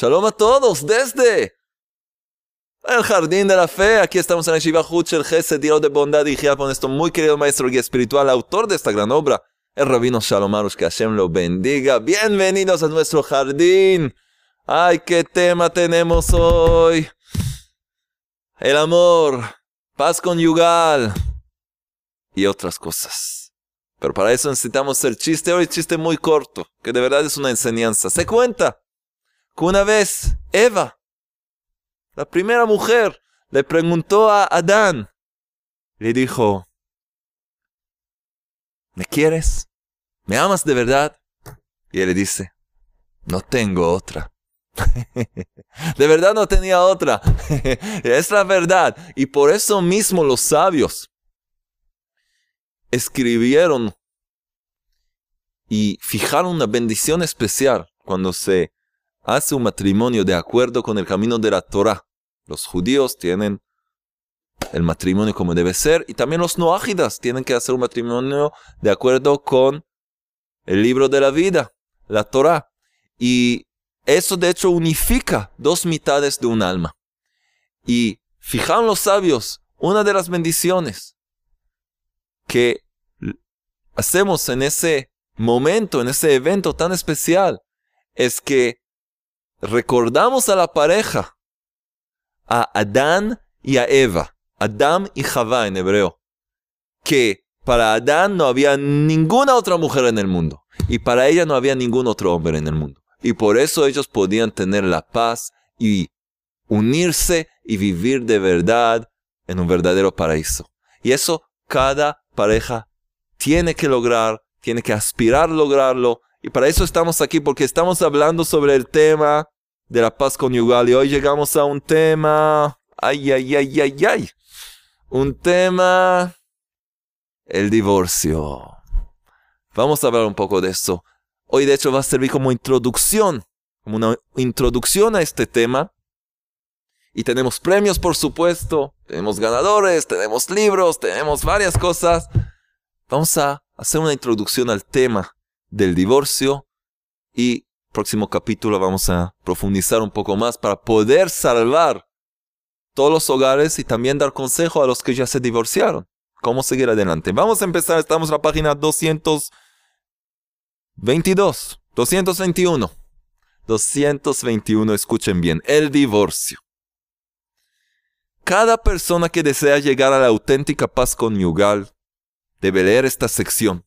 Shalom a todos desde el Jardín de la Fe. Aquí estamos en el Shiva el Gesed, Dios de bondad y por nuestro muy querido maestro guía espiritual, autor de esta gran obra, el Rabino Shalom Arush, que Hashem lo bendiga. Bienvenidos a nuestro jardín. Ay, qué tema tenemos hoy. El amor, paz conyugal y otras cosas. Pero para eso necesitamos el chiste. Hoy chiste muy corto, que de verdad es una enseñanza. Se cuenta una vez Eva, la primera mujer, le preguntó a Adán, le dijo, ¿me quieres? ¿Me amas de verdad? Y él le dice, no tengo otra. de verdad no tenía otra. es la verdad. Y por eso mismo los sabios escribieron y fijaron una bendición especial cuando se hace un matrimonio de acuerdo con el camino de la Torah. Los judíos tienen el matrimonio como debe ser y también los noágidas tienen que hacer un matrimonio de acuerdo con el libro de la vida, la Torah. Y eso de hecho unifica dos mitades de un alma. Y fijaron los sabios, una de las bendiciones que hacemos en ese momento, en ese evento tan especial, es que recordamos a la pareja, a Adán y a Eva, Adán y Javá en hebreo, que para Adán no había ninguna otra mujer en el mundo y para ella no había ningún otro hombre en el mundo. Y por eso ellos podían tener la paz y unirse y vivir de verdad en un verdadero paraíso. Y eso cada pareja tiene que lograr, tiene que aspirar a lograrlo y para eso estamos aquí, porque estamos hablando sobre el tema de la paz conyugal. Y hoy llegamos a un tema... Ay, ay, ay, ay, ay. Un tema... El divorcio. Vamos a hablar un poco de eso. Hoy de hecho va a servir como introducción, como una introducción a este tema. Y tenemos premios, por supuesto, tenemos ganadores, tenemos libros, tenemos varias cosas. Vamos a hacer una introducción al tema del divorcio y próximo capítulo vamos a profundizar un poco más para poder salvar todos los hogares y también dar consejo a los que ya se divorciaron. ¿Cómo seguir adelante? Vamos a empezar, estamos en la página 222, 221. 221, escuchen bien, el divorcio. Cada persona que desea llegar a la auténtica paz conyugal debe leer esta sección.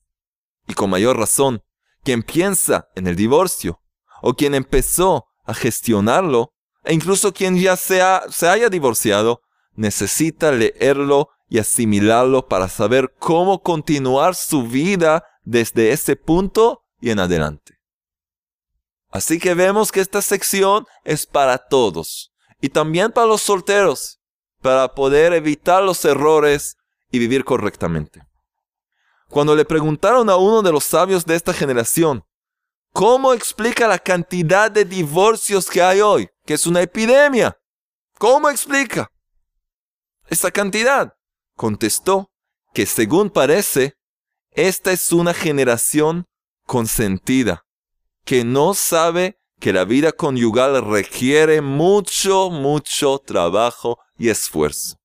Y con mayor razón, quien piensa en el divorcio o quien empezó a gestionarlo, e incluso quien ya se, se haya divorciado, necesita leerlo y asimilarlo para saber cómo continuar su vida desde ese punto y en adelante. Así que vemos que esta sección es para todos y también para los solteros, para poder evitar los errores y vivir correctamente. Cuando le preguntaron a uno de los sabios de esta generación, ¿cómo explica la cantidad de divorcios que hay hoy? Que es una epidemia. ¿Cómo explica esta cantidad? Contestó que según parece, esta es una generación consentida, que no sabe que la vida conyugal requiere mucho, mucho trabajo y esfuerzo.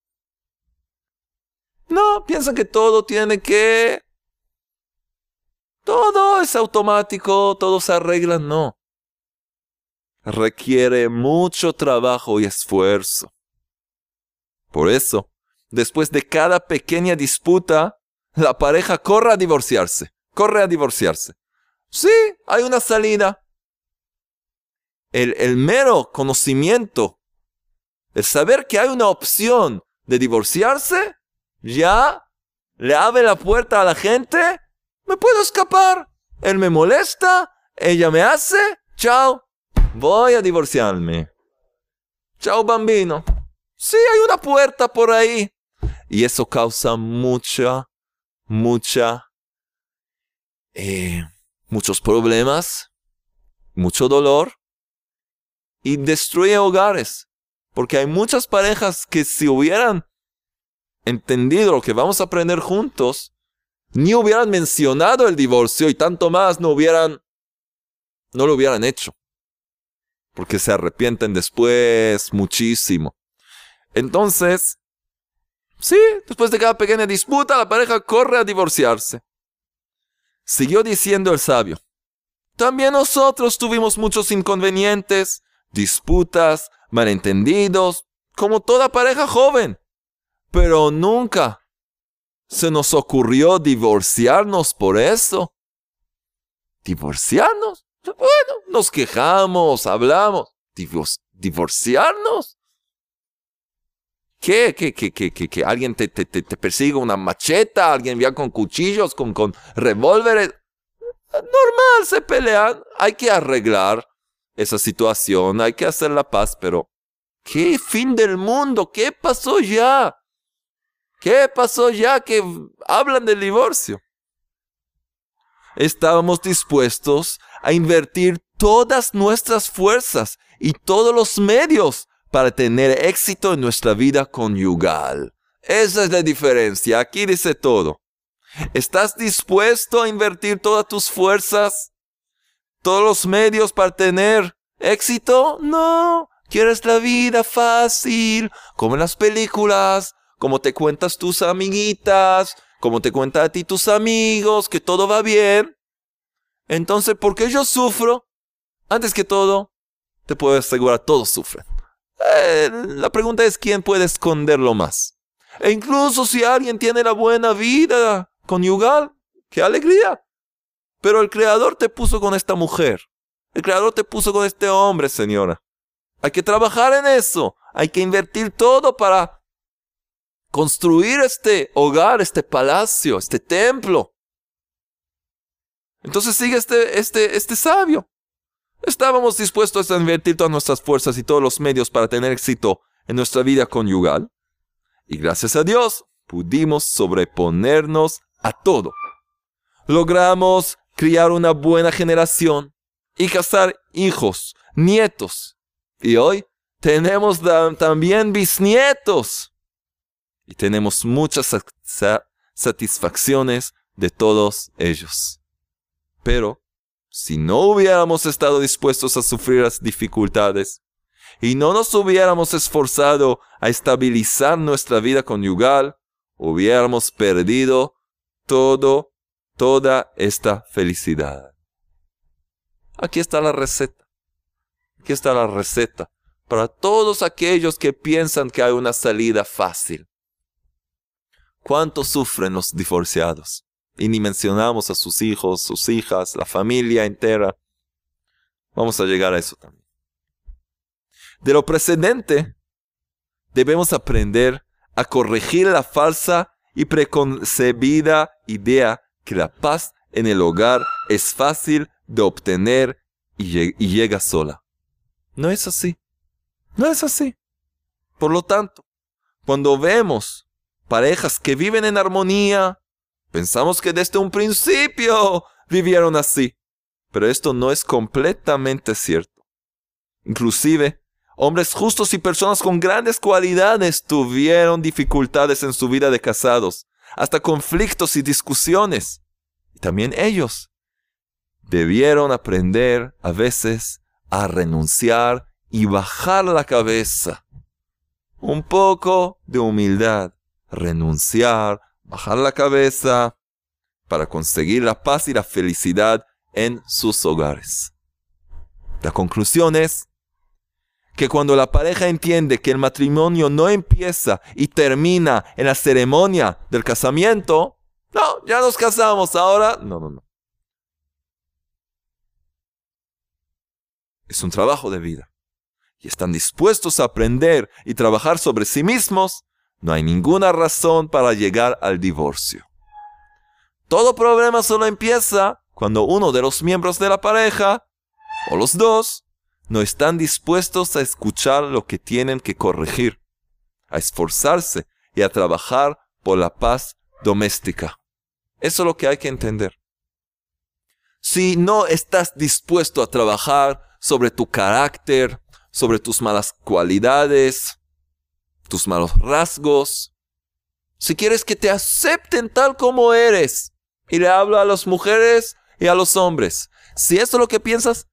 No, piensan que todo tiene que todo es automático, todo se arregla, no. Requiere mucho trabajo y esfuerzo. Por eso, después de cada pequeña disputa, la pareja corre a divorciarse, corre a divorciarse. Sí, hay una salida. El, mero conocimiento, el saber que hay una opción de divorciarse, ya le abre la puerta a la gente me puedo escapar. Él me molesta, ella me hace, chao, voy a divorciarme. Chao, bambino. Sí, hay una puerta por ahí. Y eso causa mucha, mucha, eh, muchos problemas, mucho dolor y destruye hogares. Porque hay muchas parejas que si hubieran entendido lo que vamos a aprender juntos, ni hubieran mencionado el divorcio y tanto más no hubieran, no lo hubieran hecho. porque se arrepienten después muchísimo. Entonces, sí, después de cada pequeña disputa, la pareja corre a divorciarse. Siguió diciendo el sabio, también nosotros tuvimos muchos inconvenientes, disputas, malentendidos, como toda pareja joven, pero nunca se nos ocurrió divorciarnos por eso. ¿Divorciarnos? Bueno, nos quejamos, hablamos. ¿Divorciarnos? ¿Qué? ¿Qué? ¿Qué? ¿Qué? ¿Qué? ¿Que alguien te, te, te, persigue una macheta? ¿Alguien viene con cuchillos, con, con revólveres? Normal, se pelean. Hay que arreglar esa situación, hay que hacer la paz, pero ¿qué fin del mundo? ¿Qué pasó ya? ¿Qué pasó ya que hablan del divorcio? Estábamos dispuestos a invertir todas nuestras fuerzas y todos los medios para tener éxito en nuestra vida conyugal. Esa es la diferencia. Aquí dice todo. ¿Estás dispuesto a invertir todas tus fuerzas, todos los medios para tener éxito? No. ¿Quieres la vida fácil, como en las películas, como te cuentas tus amiguitas, como te cuentan a ti tus amigos, que todo va bien. Entonces, ¿por qué yo sufro? Antes que todo, te puedo asegurar, todos sufren. Eh, la pregunta es quién puede esconderlo más. E incluso si alguien tiene la buena vida conyugal, qué alegría. Pero el Creador te puso con esta mujer. El Creador te puso con este hombre, señora. Hay que trabajar en eso. Hay que invertir todo para construir este hogar, este palacio, este templo. Entonces sigue este, este, este sabio. Estábamos dispuestos a invertir todas nuestras fuerzas y todos los medios para tener éxito en nuestra vida conyugal. Y gracias a Dios pudimos sobreponernos a todo. Logramos criar una buena generación y casar hijos, nietos. Y hoy tenemos también bisnietos y tenemos muchas satisfacciones de todos ellos. Pero, si no hubiéramos estado dispuestos a sufrir las dificultades y no nos hubiéramos esforzado a estabilizar nuestra vida conyugal, hubiéramos perdido todo, toda esta felicidad. Aquí está la receta. Aquí está la receta para todos aquellos que piensan que hay una salida fácil. ¿Cuánto sufren los divorciados? Y ni mencionamos a sus hijos, sus hijas, la familia entera. Vamos a llegar a eso también. De lo precedente, debemos aprender a corregir la falsa y preconcebida idea que la paz en el hogar es fácil de obtener y, y, llega sola. No es así. No es así. Por lo tanto, cuando vemos parejas que viven en armonía. Pensamos que desde un principio vivieron así, pero esto no es completamente cierto. Inclusive, hombres justos y personas con grandes cualidades tuvieron dificultades en su vida de casados, hasta conflictos y discusiones. Y también ellos debieron aprender a veces a renunciar y bajar la cabeza. Un poco de humildad renunciar, bajar la cabeza para conseguir la paz y la felicidad en sus hogares. La conclusión es que cuando la pareja entiende que el matrimonio no empieza y termina en la ceremonia del casamiento, no, ya nos casamos ahora, no, no, no. Es un trabajo de vida. Y están dispuestos a aprender y trabajar sobre sí mismos, no hay ninguna razón para llegar al divorcio. Todo problema solo empieza cuando uno de los miembros de la pareja, o los dos, no están dispuestos a escuchar lo que tienen que corregir, a esforzarse y a trabajar por la paz doméstica. Eso es lo que hay que entender. Si no estás dispuesto a trabajar sobre tu carácter, sobre tus malas cualidades, tus malos rasgos, si quieres que te acepten tal como eres, y le hablo a las mujeres y a los hombres, si esto es lo que piensas,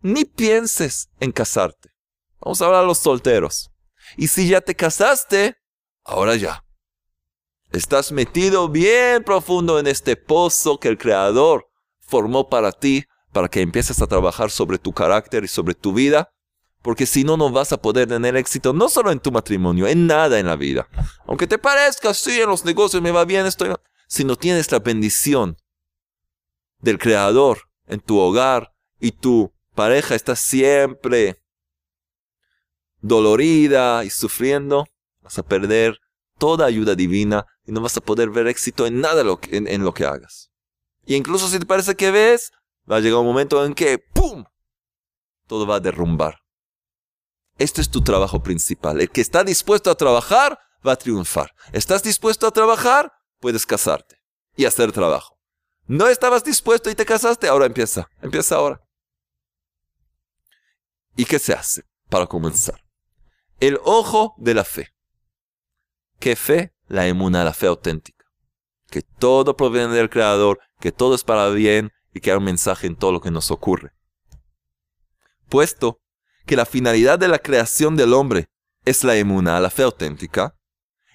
ni pienses en casarte. Vamos a hablar a los solteros. Y si ya te casaste, ahora ya. Estás metido bien profundo en este pozo que el Creador formó para ti, para que empieces a trabajar sobre tu carácter y sobre tu vida, porque si no, no vas a poder tener éxito, no solo en tu matrimonio, en nada en la vida. Aunque te parezca, sí, en los negocios me va bien, estoy... Si no tienes la bendición del Creador en tu hogar y tu pareja está siempre dolorida y sufriendo, vas a perder toda ayuda divina y no vas a poder ver éxito en nada en, lo que hagas. Y incluso si te parece que ves, va a llegar un momento en que ¡pum! Todo va a derrumbar. Este es tu trabajo principal. El que está dispuesto a trabajar va a triunfar. ¿Estás dispuesto a trabajar? Puedes casarte y hacer trabajo. No estabas dispuesto y te casaste, ahora empieza. Empieza ahora. ¿Y qué se hace para comenzar? El ojo de la fe. ¿Qué fe? La emuna, la fe auténtica. Que todo proviene del Creador, que todo es para bien y que hay un mensaje en todo lo que nos ocurre. Puesto que la finalidad de la creación del hombre es la emuna, la fe auténtica,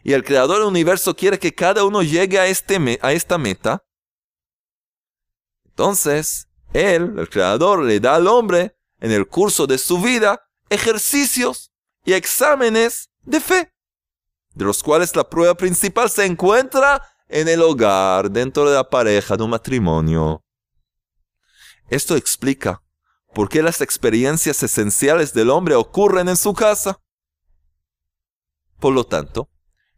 y el Creador del universo quiere que cada uno llegue a, este a esta meta, entonces Él, el Creador, le da al hombre en el curso de su vida ejercicios y exámenes de fe de los cuales la prueba principal se encuentra en el hogar, dentro de la pareja, de un matrimonio. Esto explica por qué las experiencias esenciales del hombre ocurren en su casa. Por lo tanto,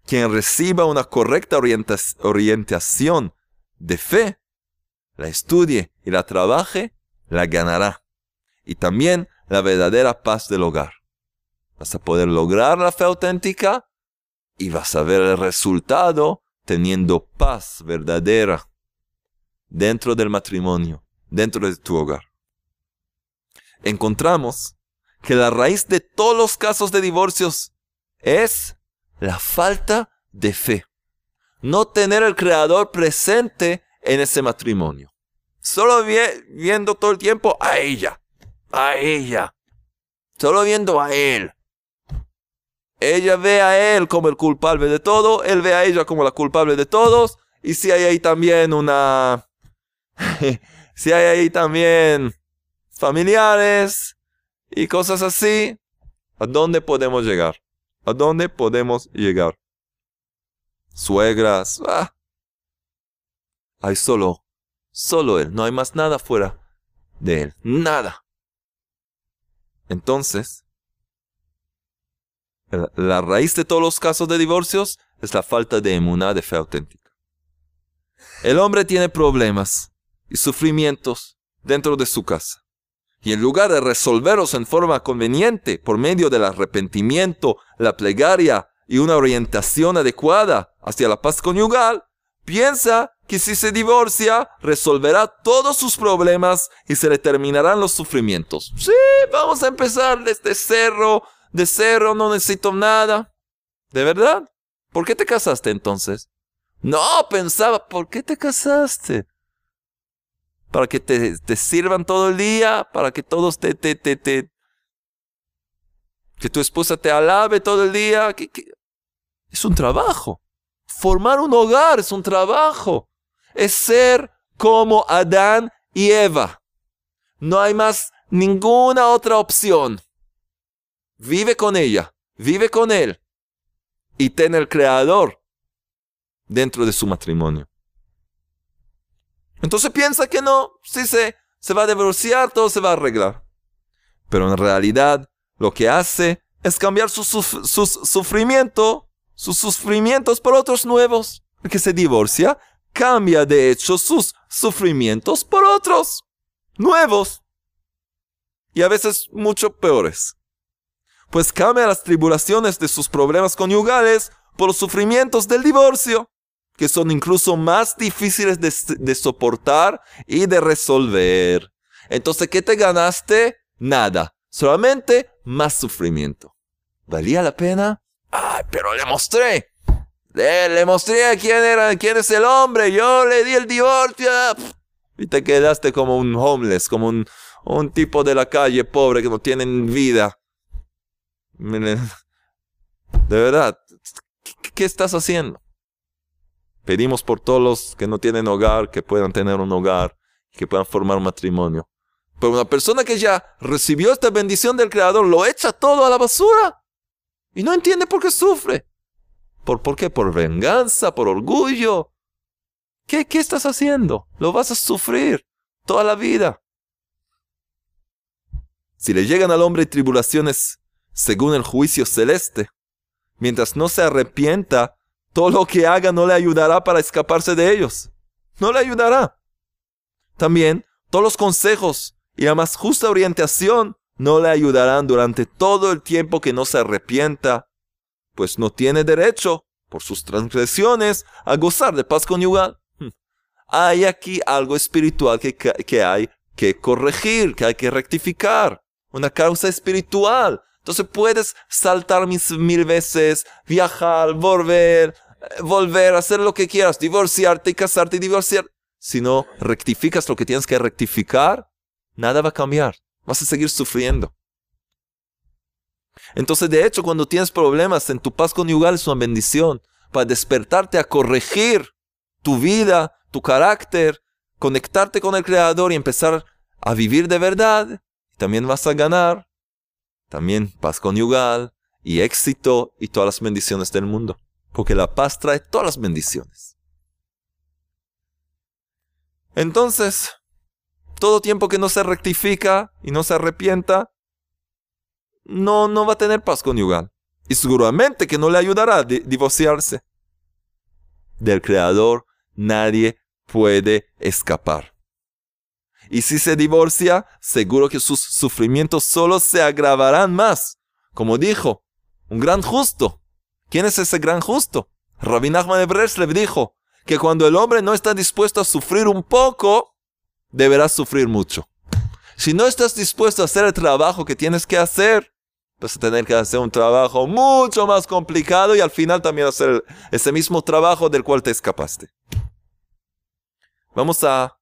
quien reciba una correcta orientación de fe, la estudie y la trabaje, la ganará. Y también la verdadera paz del hogar. Vas a poder lograr la fe auténtica y vas a ver el resultado teniendo paz verdadera dentro del matrimonio, dentro de tu hogar. Encontramos que la raíz de todos los casos de divorcios es la falta de fe. No tener el creador presente en ese matrimonio. Solo viendo todo el tiempo a ella, a ella. Solo viendo a él. Ella ve a él como el culpable de todo, él ve a ella como la culpable de todos, y si hay ahí también una... si hay ahí también familiares y cosas así, ¿a dónde podemos llegar? ¿A dónde podemos llegar? Suegras, ah. Hay solo, solo él, no hay más nada fuera de él, nada. Entonces, la raíz de todos los casos de divorcios es la falta de emuná de fe auténtica. El hombre tiene problemas y sufrimientos dentro de su casa. Y en lugar de resolverlos en forma conveniente por medio del arrepentimiento, la plegaria y una orientación adecuada hacia la paz conyugal, piensa que si se divorcia resolverá todos sus problemas y se le terminarán los sufrimientos. Sí, vamos a empezar desde cerro de cero, no necesito nada. ¿De verdad? ¿Por qué te casaste entonces? No, pensaba, ¿por qué te casaste? Para que te, te sirvan todo el día, para que todos te, te, te, te, que tu esposa te alabe todo el día. Es un trabajo. Formar un hogar es un trabajo. Es ser como Adán y Eva. No hay más ninguna otra opción. Vive con ella, vive con él y ten el creador dentro de su matrimonio. Entonces piensa que no, si se, se va a divorciar, todo se va a arreglar. Pero en realidad lo que hace es cambiar sus su, sufrimiento, sus sufrimientos por otros nuevos. El que se divorcia cambia de hecho sus sufrimientos por otros nuevos. Y a veces mucho peores pues cambia las tribulaciones de sus problemas conyugales por los sufrimientos del divorcio, que son incluso más difíciles de, soportar y de resolver. Entonces, ¿qué te ganaste? Nada, solamente más sufrimiento. ¿Valía la pena? Ay, pero le mostré. Le, mostré quién era, quién es el hombre. Yo le di el divorcio. Y te quedaste como un homeless, como un, un tipo de la calle pobre que no tiene vida. De verdad, ¿qué estás haciendo? Pedimos por todos los que no tienen hogar, que puedan tener un hogar, que puedan formar un matrimonio. Pero una persona que ya recibió esta bendición del Creador lo echa todo a la basura y no entiende por qué sufre. ¿Por, por qué? ¿Por venganza? ¿Por orgullo? ¿Qué, ¿Qué estás haciendo? Lo vas a sufrir toda la vida. Si le llegan al hombre tribulaciones según el juicio celeste, mientras no se arrepienta, todo lo que haga no le ayudará para escaparse de ellos. No le ayudará. También todos los consejos y la más justa orientación no le ayudarán durante todo el tiempo que no se arrepienta, pues no tiene derecho, por sus transgresiones, a gozar de paz conyugal. Hmm. Hay aquí algo espiritual que, que hay que corregir, que hay que rectificar, una causa espiritual. Entonces puedes saltar mil veces, viajar, volver, volver, a hacer lo que quieras, divorciarte y casarte y divorciar. Si no rectificas lo que tienes que rectificar, nada va a cambiar. Vas a seguir sufriendo. Entonces, de hecho, cuando tienes problemas en tu paz conyugal es una bendición para despertarte a corregir tu vida, tu carácter, conectarte con el Creador y empezar a vivir de verdad. También vas a ganar también paz conyugal y éxito y todas las bendiciones del mundo porque la paz trae todas las bendiciones. Entonces, todo tiempo que no se rectifica y no se arrepienta, no, no va a tener paz conyugal. Y seguramente que no le ayudará a divorciarse. Del Creador nadie puede escapar. Y si se divorcia, seguro que sus sufrimientos solo se agravarán más. Como dijo, un gran justo ¿Quién es ese gran justo? Rabbi Nachman de Breslev dijo que cuando el hombre no está dispuesto a sufrir un poco, deberá sufrir mucho. Si no estás dispuesto a hacer el trabajo que tienes que hacer, vas a tener que hacer un trabajo mucho más complicado y al final también hacer ese mismo trabajo del cual te escapaste. Vamos a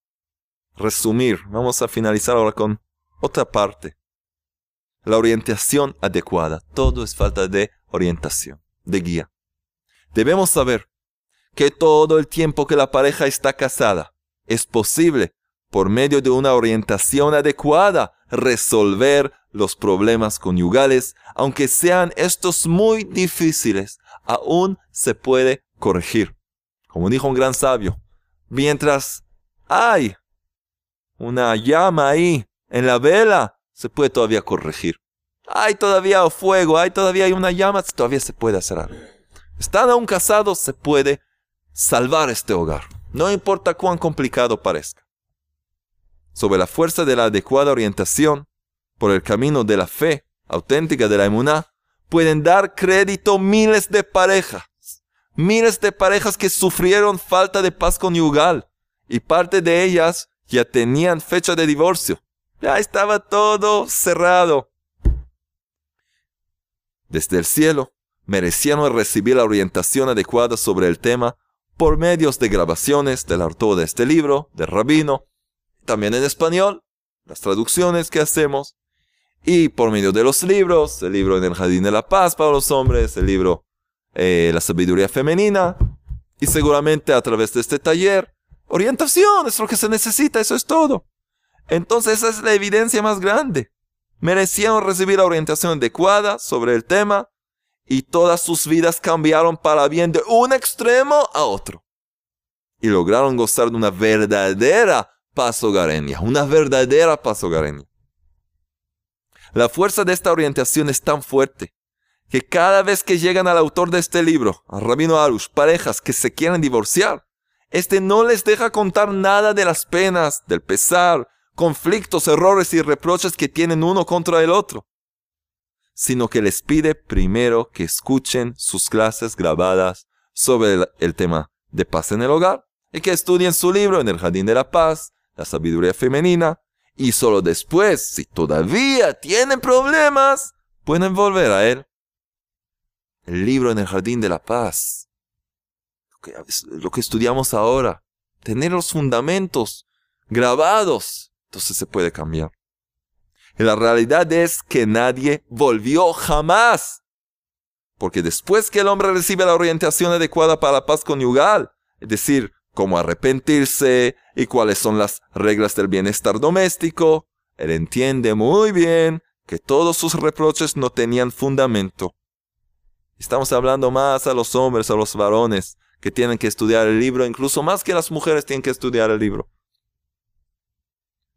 resumir, vamos a finalizar ahora con otra parte. La orientación adecuada. Todo es falta de orientación de guía. Debemos saber que todo el tiempo que la pareja está casada es posible, por medio de una orientación adecuada, resolver los problemas conyugales, aunque sean estos muy difíciles, aún se puede corregir. Como dijo un gran sabio, mientras hay una llama ahí en la vela, se puede todavía corregir. Hay todavía fuego, hay todavía hay una llama, todavía se puede hacer algo. Están aún casados, se puede salvar este hogar. No importa cuán complicado parezca. Sobre la fuerza de la adecuada orientación, por el camino de la fe auténtica de la emuná, pueden dar crédito miles de parejas. Miles de parejas que sufrieron falta de paz conyugal y parte de ellas ya tenían fecha de divorcio. Ya estaba todo cerrado desde el cielo, merecían recibir la orientación adecuada sobre el tema por medios de grabaciones del autor de este libro, del rabino, también en español, las traducciones que hacemos, y por medio de los libros, el libro en el Jardín de la Paz para los hombres, el libro eh, La Sabiduría Femenina, y seguramente a través de este taller, orientación es lo que se necesita, eso es todo. Entonces esa es la evidencia más grande merecían recibir la orientación adecuada sobre el tema y todas sus vidas cambiaron para bien de un extremo a otro. Y lograron gozar de una verdadera paz una verdadera paz. La fuerza de esta orientación es tan fuerte que cada vez que llegan al autor de este libro, al rabino Arush, parejas que se quieren divorciar, este no les deja contar nada de las penas, del pesar, conflictos, errores y reproches que tienen uno contra el otro, sino que les pide primero que escuchen sus clases grabadas sobre el, tema de paz en el hogar y que estudien su libro en el Jardín de la Paz, la sabiduría femenina, y solo después, si todavía tienen problemas, pueden volver a él. El libro en el Jardín de la Paz, lo que estudiamos ahora, tener los fundamentos grabados entonces se puede cambiar. Y la realidad es que nadie volvió jamás. Porque después que el hombre recibe la orientación adecuada para la paz conyugal, es decir, cómo arrepentirse y cuáles son las reglas del bienestar doméstico, él entiende muy bien que todos sus reproches no tenían fundamento. Estamos hablando más a los hombres, a los varones, que tienen que estudiar el libro, incluso más que las mujeres tienen que estudiar el libro.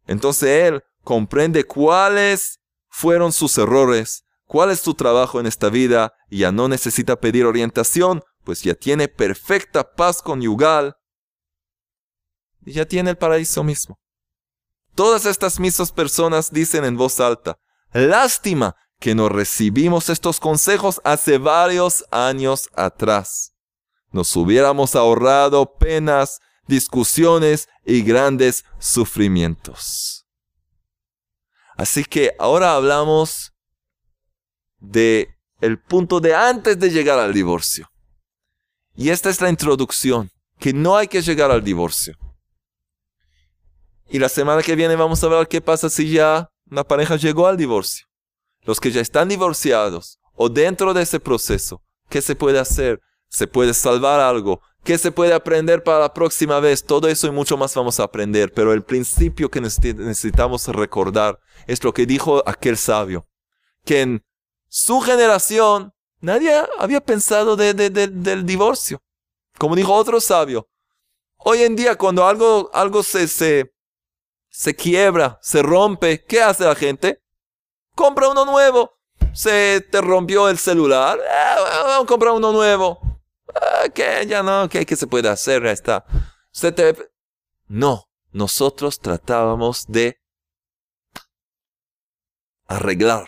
Entonces él comprende cuáles fueron sus errores, cuál es su trabajo en esta vida y ya no necesita pedir orientación, pues ya tiene perfecta paz conyugal y ya tiene el paraíso mismo. Todas estas mismas personas dicen en voz alta, lástima que no recibimos estos consejos hace varios años atrás. Nos hubiéramos ahorrado penas, discusiones y grandes sufrimientos. Así que ahora hablamos de el punto de antes de llegar al divorcio. Y esta es la introducción, que no hay que llegar al divorcio. Y la semana que viene vamos a ver qué pasa si ya una pareja llegó al divorcio. Los que ya están divorciados o dentro de ese proceso, ¿qué se puede hacer? ¿Se puede salvar algo? ¿Qué se puede aprender para la próxima vez? Todo eso y mucho más vamos a aprender, pero el principio que necesitamos recordar es lo que dijo aquel sabio, que en su generación nadie había pensado del divorcio. Como dijo otro sabio, hoy en día cuando algo, algo se, se, se quiebra, se rompe, ¿qué hace la gente? Compra uno nuevo. Se te rompió el celular, eh, vamos a comprar uno nuevo. Ah, ¿Qué? Ya no, ¿qué, ¿qué se puede hacer? Ya está. No, nosotros tratábamos de arreglar.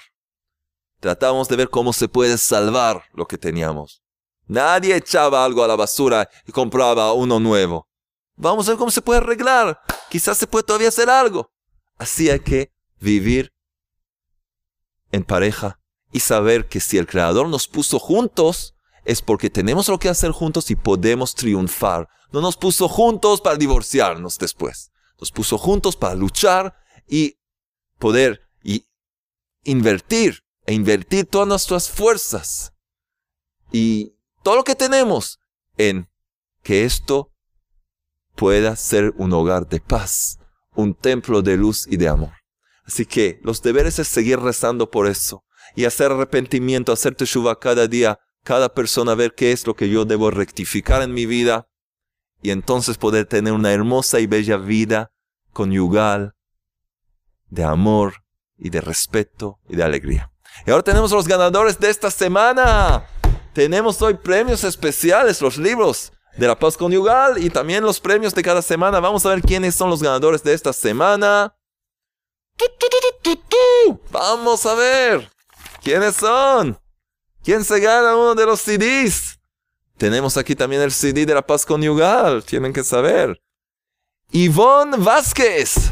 Tratábamos de ver cómo se puede salvar lo que teníamos. Nadie echaba algo a la basura y compraba uno nuevo. Vamos a ver cómo se puede arreglar. Quizás se puede todavía hacer algo. Así hay que vivir en pareja y saber que si el Creador nos puso juntos, es porque tenemos lo que hacer juntos y podemos triunfar. No nos puso juntos para divorciarnos después. Nos puso juntos para luchar y poder y invertir e invertir todas nuestras fuerzas y todo lo que tenemos en que esto pueda ser un hogar de paz, un templo de luz y de amor. Así que los deberes es seguir rezando por eso y hacer arrepentimiento, hacer teshuva cada día cada persona ver qué es lo que yo debo rectificar en mi vida y entonces poder tener una hermosa y bella vida conyugal de amor y de respeto y de alegría. Y ahora tenemos los ganadores de esta semana. Tenemos hoy premios especiales, los libros de la paz conyugal y también los premios de cada semana. Vamos a ver quiénes son los ganadores de esta semana. Vamos a ver quiénes son. ¿Quién se gana uno de los CDs? Tenemos aquí también el CD de la paz conyugal, tienen que saber. Ivonne Vázquez.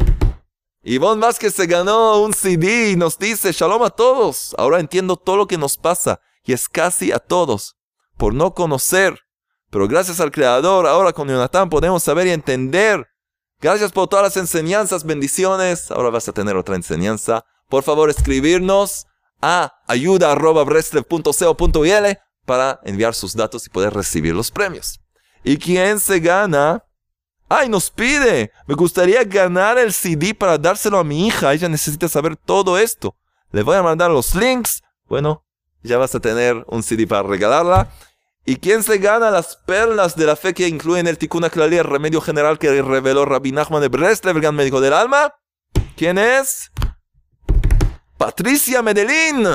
Ivonne Vázquez se ganó un CD y nos dice, shalom a todos. Ahora entiendo todo lo que nos pasa y es casi a todos por no conocer. Pero gracias al Creador, ahora con Jonathan podemos saber y entender. Gracias por todas las enseñanzas, bendiciones. Ahora vas a tener otra enseñanza. Por favor, escribirnos a ayuda.breslev.co.il para enviar sus datos y poder recibir los premios. ¿Y quién se gana? ¡Ay, nos pide! Me gustaría ganar el CD para dárselo a mi hija. Ella necesita saber todo esto. Le voy a mandar los links. Bueno, ya vas a tener un CD para regalarla. ¿Y quién se gana las perlas de la fe que incluyen el Tikkun Klali, el remedio general que reveló Rabbi Nachman de Breslev, el gran médico del alma? ¿Quién es? Patricia Medellín.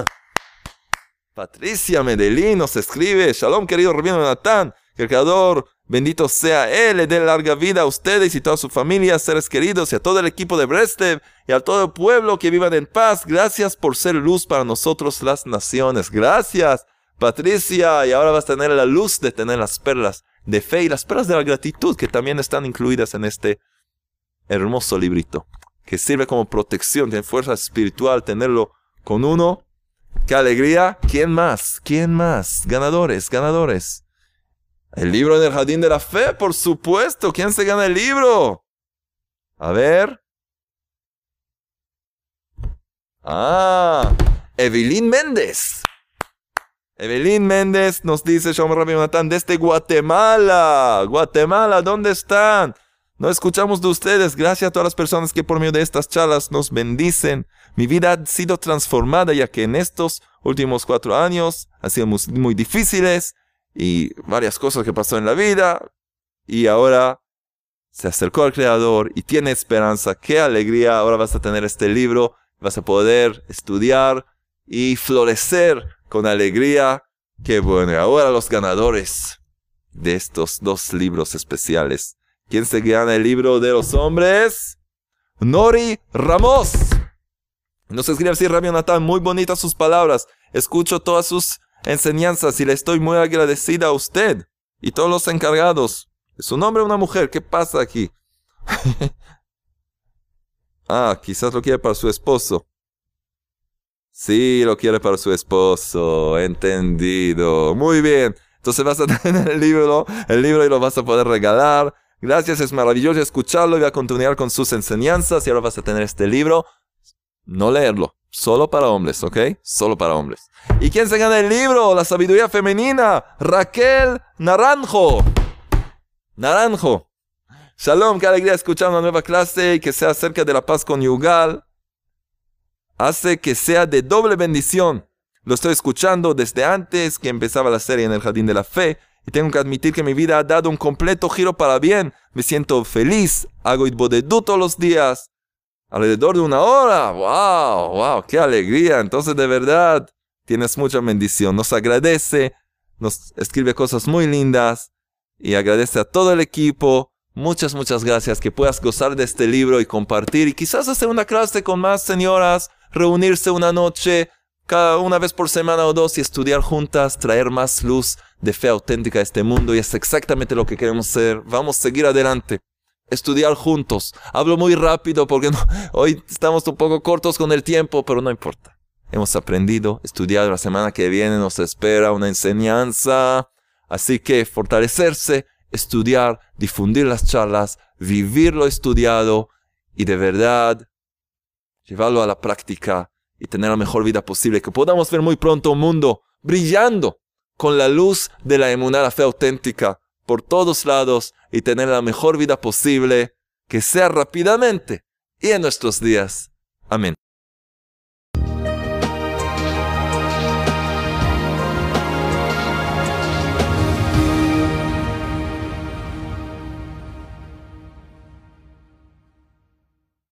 Patricia Medellín nos escribe, Shalom querido Rabino Natán, que el Creador, bendito sea Él, le dé larga vida a ustedes y toda su familia, seres queridos y a todo el equipo de Brestev y a todo el pueblo que vivan en paz. Gracias por ser luz para nosotros las naciones. Gracias, Patricia. Y ahora vas a tener la luz de tener las perlas de fe y las perlas de la gratitud que también están incluidas en este hermoso librito que sirve como protección, tiene fuerza espiritual tenerlo con uno. ¡Qué alegría! ¿Quién más? ¿Quién más? Ganadores, ganadores. El libro en el jardín de la fe, por supuesto. ¿Quién se gana el libro? A ver. Ah, Evelyn Méndez. Evelyn Méndez nos dice, Shalom Rabbi desde Guatemala. Guatemala, ¿dónde están? No escuchamos de ustedes. Gracias a todas las personas que por medio de estas charlas nos bendicen. Mi vida ha sido transformada ya que en estos últimos cuatro años han sido muy, difíciles y varias cosas que pasó en la vida. Y ahora se acercó al Creador y tiene esperanza. Qué alegría. Ahora vas a tener este libro. Vas a poder estudiar y florecer con alegría. Qué bueno. Ahora los ganadores de estos dos libros especiales ¿Quién se gana el libro de los hombres? Nori Ramos. Nos escribe así Rabio Natán, muy bonitas sus palabras. Escucho todas sus enseñanzas y le estoy muy agradecida a usted y todos los encargados. ¿Es un hombre o una mujer? ¿Qué pasa aquí? ah, quizás lo quiere para su esposo. Sí, lo quiere para su esposo. Entendido. Muy bien. Entonces vas a tener el libro, el libro y lo vas a poder regalar. Gracias, es maravilloso escucharlo voy a continuar con sus enseñanzas y ahora vas a tener este libro. No leerlo, solo para hombres, ¿ok? Solo para hombres. ¿Y quién se gana el libro? La sabiduría femenina. Raquel Naranjo. Naranjo. Shalom, qué alegría escuchar una nueva clase y que sea acerca de la paz conyugal. Hace que sea de doble bendición. Lo estoy escuchando desde antes que empezaba la serie en el Jardín de la Fe y tengo que admitir que mi vida ha dado un completo giro para bien. Me siento feliz. Hago Itbodedú todos los días. Alrededor de una hora. ¡Wow! ¡Wow! ¡Qué alegría! Entonces, de verdad, tienes mucha bendición. Nos agradece. Nos escribe cosas muy lindas. Y agradece a todo el equipo. Muchas, muchas gracias. Que puedas gozar de este libro y compartir. Y quizás hacer una clase con más señoras. Reunirse una noche cada una vez por semana o dos y estudiar juntas, traer más luz de fe auténtica a este mundo y es exactamente lo que queremos hacer. Vamos a seguir adelante. Estudiar juntos. Hablo muy rápido porque hoy estamos un poco cortos con el tiempo, pero no importa. Hemos aprendido, estudiado. La semana que viene nos espera una enseñanza. Así que fortalecerse, estudiar, difundir las charlas, vivir lo estudiado y de verdad llevarlo a la práctica y tener la mejor vida posible. Que podamos ver muy pronto un mundo brillando con la luz de la emuná, la fe auténtica, por todos lados y tener la mejor vida posible, que sea rápidamente y en nuestros días. Amén.